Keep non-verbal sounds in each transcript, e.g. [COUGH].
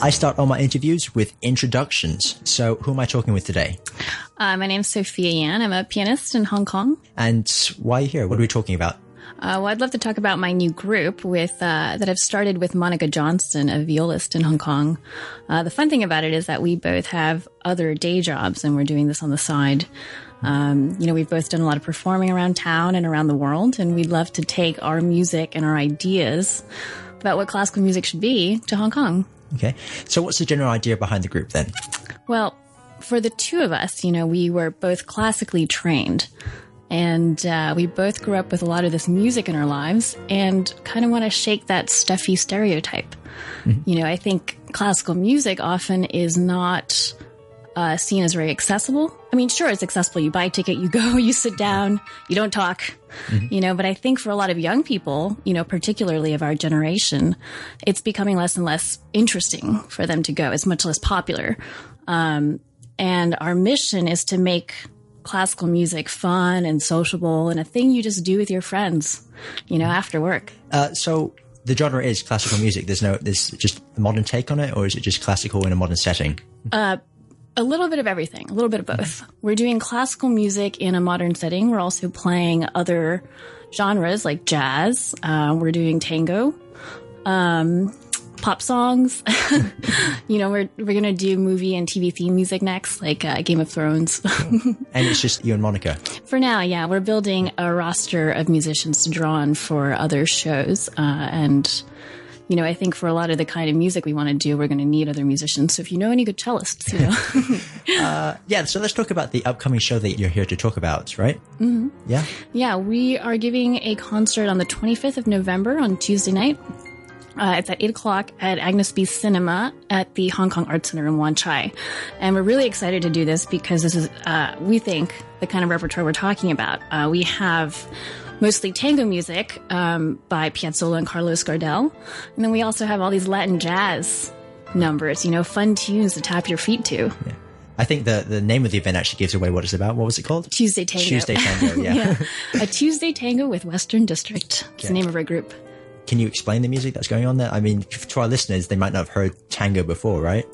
I start all my interviews with introductions. So, who am I talking with today? Uh, my name's Sophia Yan. I'm a pianist in Hong Kong. And why are you here? What are we talking about? Uh, well, I'd love to talk about my new group with uh, that I've started with Monica Johnston, a violist in Hong Kong. Uh, the fun thing about it is that we both have other day jobs, and we're doing this on the side. Um, you know, we've both done a lot of performing around town and around the world, and we'd love to take our music and our ideas about what classical music should be to Hong Kong. Okay. So, what's the general idea behind the group then? Well, for the two of us, you know, we were both classically trained. And uh, we both grew up with a lot of this music in our lives and kind of want to shake that stuffy stereotype. Mm-hmm. You know, I think classical music often is not uh, seen as very accessible. I mean, sure, it's accessible. You buy a ticket, you go, [LAUGHS] you sit down, you don't talk, mm-hmm. you know, but I think for a lot of young people, you know, particularly of our generation, it's becoming less and less interesting for them to go. It's much less popular. Um, and our mission is to make classical music fun and sociable and a thing you just do with your friends, you know, after work. Uh, so the genre is classical music. There's no, there's just a modern take on it, or is it just classical in a modern setting? Uh, a little bit of everything, a little bit of both. We're doing classical music in a modern setting. We're also playing other genres like jazz. Uh, we're doing tango, um, pop songs. [LAUGHS] you know, we're we're gonna do movie and TV theme music next, like uh, Game of Thrones. [LAUGHS] and it's just you and Monica. For now, yeah, we're building a roster of musicians to draw on for other shows, uh, and you know, I think for a lot of the kind of music we want to do, we're going to need other musicians. So if you know any good cellists, you know. [LAUGHS] uh, yeah. So let's talk about the upcoming show that you're here to talk about, right? Mm-hmm. Yeah. Yeah. We are giving a concert on the 25th of November on Tuesday night. Uh, it's at 8 o'clock at Agnes B Cinema at the Hong Kong Arts Center in Wan Chai. And we're really excited to do this because this is, uh, we think, the kind of repertoire we're talking about. Uh, we have mostly tango music um, by Piazzolla and Carlos Gardel. And then we also have all these Latin jazz numbers, you know, fun tunes to tap your feet to. Yeah. I think the, the name of the event actually gives away what it's about. What was it called? Tuesday Tango. Tuesday Tango, [LAUGHS] yeah. yeah. A Tuesday Tango with Western District. It's okay. the name of our group. Can you explain the music that's going on there? I mean, to our listeners, they might not have heard tango before, right?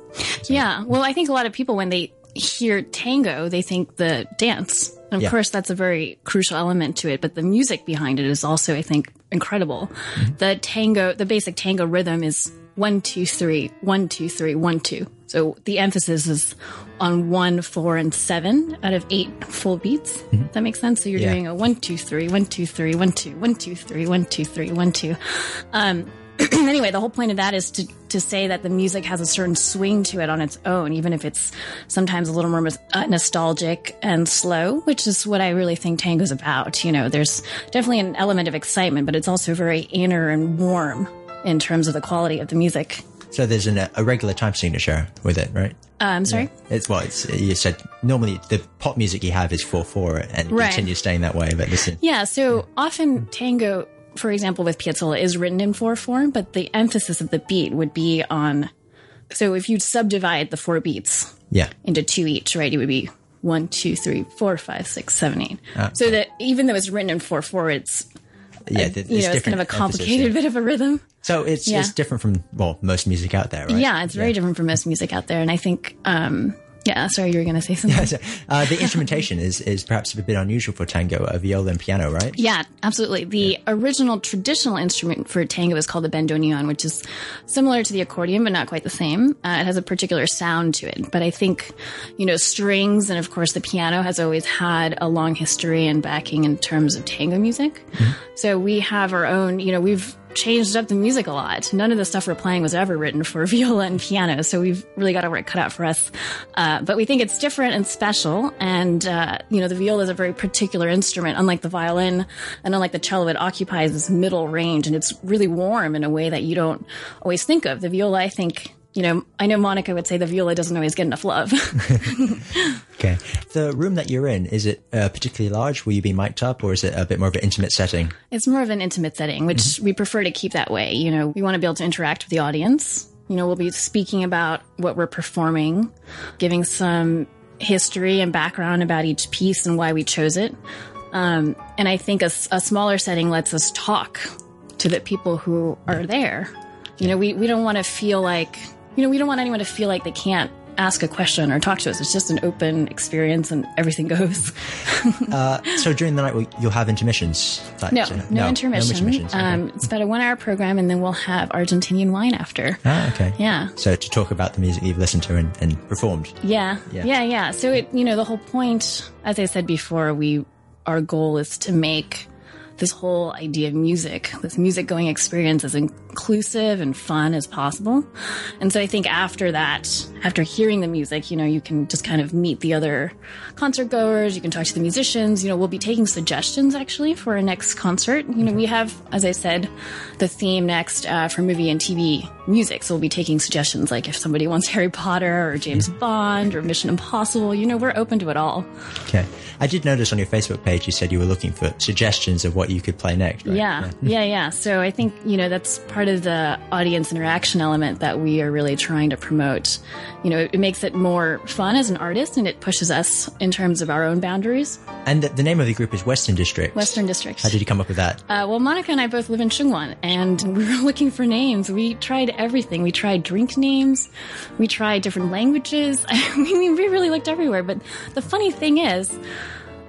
So. Yeah. Well, I think a lot of people, when they hear tango, they think the dance. And of yeah. course, that's a very crucial element to it, but the music behind it is also, I think, incredible. Mm-hmm. The tango, the basic tango rhythm is one, two, three, one, two, three, one, two. So the emphasis is on one, four, and seven out of eight full beats. Mm-hmm. That makes sense. So you're yeah. doing a one, two, three, one, two, three, one, two, one, two, three, one, two, three, one, two. Um, [CLEARS THROAT] anyway, the whole point of that is to, to say that the music has a certain swing to it on its own, even if it's sometimes a little more uh, nostalgic and slow, which is what I really think tango's about. You know, there's definitely an element of excitement, but it's also very inner and warm in terms of the quality of the music. So there's an, a regular time signature with it, right? Uh, I'm sorry. Yeah. It's well, it's you said normally the pop music you have is four four and right. continues staying that way. But listen, yeah. So yeah. often tango for example, with Piazzolla is written in four four, but the emphasis of the beat would be on. So if you subdivide the four beats, yeah, into two each, right, it would be one, two, three, four, five, six, seven, eight. Uh, so that even though it's written in four four, it's yeah, a, you know, it's kind of a complicated emphasis, yeah. bit of a rhythm. So it's yeah. it's different from well most music out there, right? Yeah, it's very yeah. different from most music out there, and I think um, yeah, sorry, you were going to say something. [LAUGHS] Uh, the instrumentation is, is perhaps a bit unusual for tango, a viola and piano, right? Yeah, absolutely. The yeah. original traditional instrument for tango is called the bandoneon, which is similar to the accordion, but not quite the same. Uh, it has a particular sound to it. But I think, you know, strings and of course the piano has always had a long history and backing in terms of tango music. Mm-hmm. So we have our own, you know, we've changed up the music a lot. None of the stuff we're playing was ever written for [LAUGHS] viola and piano, so we've really got our work cut out for us. Uh, but we think it's different and special, and uh, you know, the viola is a very particular instrument, unlike the violin and unlike the cello. It occupies this middle range, and it's really warm in a way that you don't always think of. The viola, I think, you know, I know Monica would say the viola doesn't always get enough love. [LAUGHS] okay. The room that you're in, is it uh, particularly large? Will you be mic'd up or is it a bit more of an intimate setting? It's more of an intimate setting, which mm-hmm. we prefer to keep that way. You know, we want to be able to interact with the audience. You know, we'll be speaking about what we're performing, giving some history and background about each piece and why we chose it. Um, and I think a, a smaller setting lets us talk to the people who are there. You know, we, we don't want to feel like you know, we don't want anyone to feel like they can't ask a question or talk to us. It's just an open experience and everything [LAUGHS] goes. uh, so during the night, you'll have intermissions? Like, no, no, no, intermission. No intermissions. Um, It's about a one hour program and then we'll have Argentinian wine after. Ah, okay. Yeah. So to talk about the music you've listened to and, and performed. Yeah. yeah. Yeah. Yeah. So it, you know, the whole point, as I said before, we, our goal is to make this whole idea of music, this music going experience as inclusive and fun as possible. And so I think after that, after hearing the music, you know, you can just kind of meet the other concert goers, you can talk to the musicians, you know, we'll be taking suggestions actually for our next concert. You know, we have, as I said, the theme next uh, for movie and TV music. So we'll be taking suggestions like if somebody wants Harry Potter or James Bond or Mission Impossible, you know, we're open to it all. Okay. I did notice on your Facebook page you said you were looking for suggestions of what you could play next. Right? Yeah, yeah, yeah, yeah. So I think you know that's part of the audience interaction element that we are really trying to promote. You know, it makes it more fun as an artist, and it pushes us in terms of our own boundaries. And the, the name of the group is Western District. Western District. How did you come up with that? Uh, well, Monica and I both live in Sheungwan, and we [LAUGHS] were looking for names. We tried everything. We tried drink names. We tried different languages. [LAUGHS] I mean, we really looked everywhere. But the funny thing is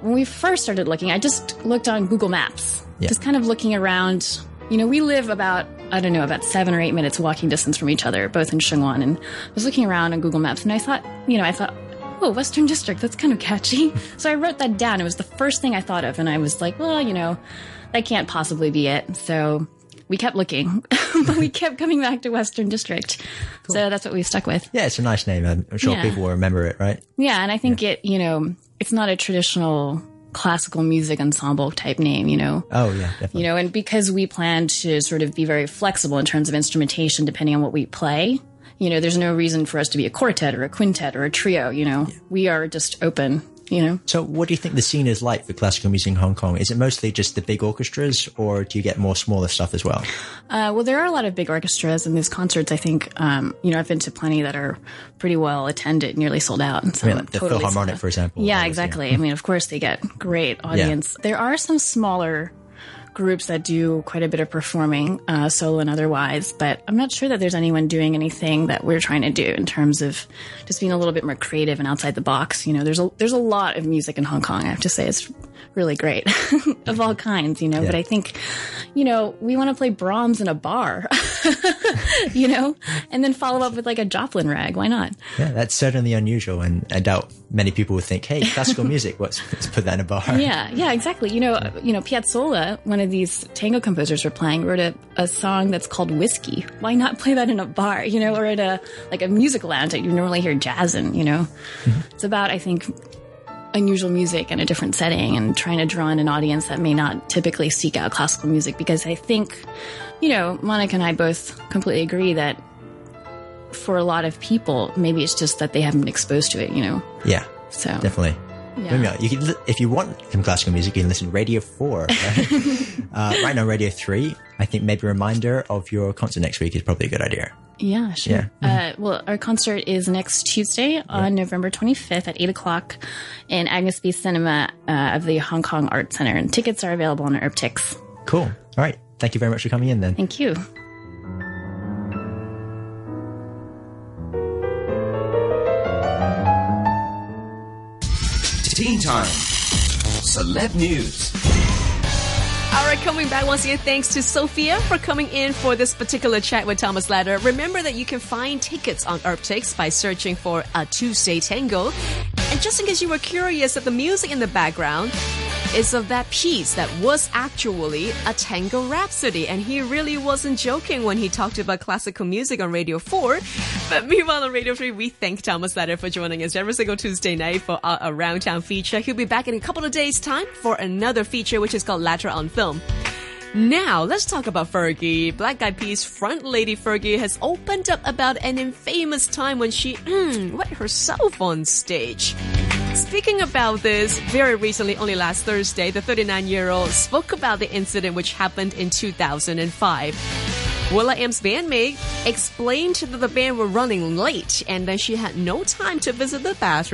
when we first started looking, I just looked on Google Maps, yeah. just kind of looking around. You know, we live about, I don't know, about seven or eight minutes walking distance from each other, both in Sheungwan. And I was looking around on Google Maps and I thought, you know, I thought, oh, Western District, that's kind of catchy. [LAUGHS] so I wrote that down. It was the first thing I thought of. And I was like, well, you know, that can't possibly be it. So we kept looking, [LAUGHS] [LAUGHS] but we kept coming back to Western District. Cool. So that's what we stuck with. Yeah, it's a nice name. I'm sure yeah. people will remember it, right? Yeah, and I think yeah. it, you know, it's not a traditional classical music ensemble type name, you know. Oh yeah, definitely. You know, and because we plan to sort of be very flexible in terms of instrumentation depending on what we play, you know, there's no reason for us to be a quartet or a quintet or a trio, you know. Yeah. We are just open you know. So, what do you think the scene is like for classical music in Hong Kong? Is it mostly just the big orchestras, or do you get more smaller stuff as well? Uh, well, there are a lot of big orchestras, and these concerts, I think, um, you know, I've been to plenty that are pretty well attended, nearly sold out. And I mean, like the totally Philharmonic, for example. Yeah, exactly. I mean, of course, they get great audience. Yeah. There are some smaller groups that do quite a bit of performing, uh, solo and otherwise, but I'm not sure that there's anyone doing anything that we're trying to do in terms of just being a little bit more creative and outside the box. You know, there's a, there's a lot of music in Hong Kong. I have to say it's really great [LAUGHS] of all kinds, you know, yeah. but I think, you know, we want to play Brahms in a bar, [LAUGHS] [LAUGHS] you know, and then follow up with like a Joplin rag. Why not? Yeah, that's certainly unusual. And I doubt many people would think, Hey, classical music, let's, let's put that in a bar. [LAUGHS] Yeah. Yeah, exactly. You know, you know, Piazzolla, one of these tango composers we're playing, wrote a, a song that's called Whiskey. Why not play that in a bar, you know, or at a, like a music lounge that you normally hear jazz in, you know? Mm-hmm. It's about, I think, unusual music in a different setting and trying to draw in an audience that may not typically seek out classical music because I think, you know, Monica and I both completely agree that for a lot of people, maybe it's just that they haven't been exposed to it, you know? Yeah. So definitely. Yeah. You can, if you want some classical music, you can listen to Radio 4. Right? [LAUGHS] uh, right now, Radio 3, I think maybe a reminder of your concert next week is probably a good idea. Yeah, sure. Yeah. Uh, mm-hmm. well, our concert is next Tuesday on yeah. November 25th at 8 o'clock in Agnes B Cinema uh, of the Hong Kong Art Center. And tickets are available on URBTIX. Cool. All right. Thank you very much for coming in then. Thank you. Teen Time. Celeb News. Right, coming back once again, thanks to Sophia for coming in for this particular chat with Thomas Ladder. Remember that you can find tickets on URBTIX by searching for a Tuesday Tango. And just in case you were curious that the music in the background is of that piece that was actually a tango rhapsody. And he really wasn't joking when he talked about classical music on Radio 4. But meanwhile, on Radio 3, we thank Thomas Ladder for joining us every single Tuesday night for our Around Town feature. He'll be back in a couple of days' time for another feature, which is called Ladder on Film. Now, let's talk about Fergie. Black Eyed Peas front lady Fergie has opened up about an infamous time when she mm, wet herself on stage. Speaking about this, very recently, only last Thursday, the 39 year old spoke about the incident which happened in 2005. will.i.am's bandmate explained that the band were running late and that she had no time to visit the bathroom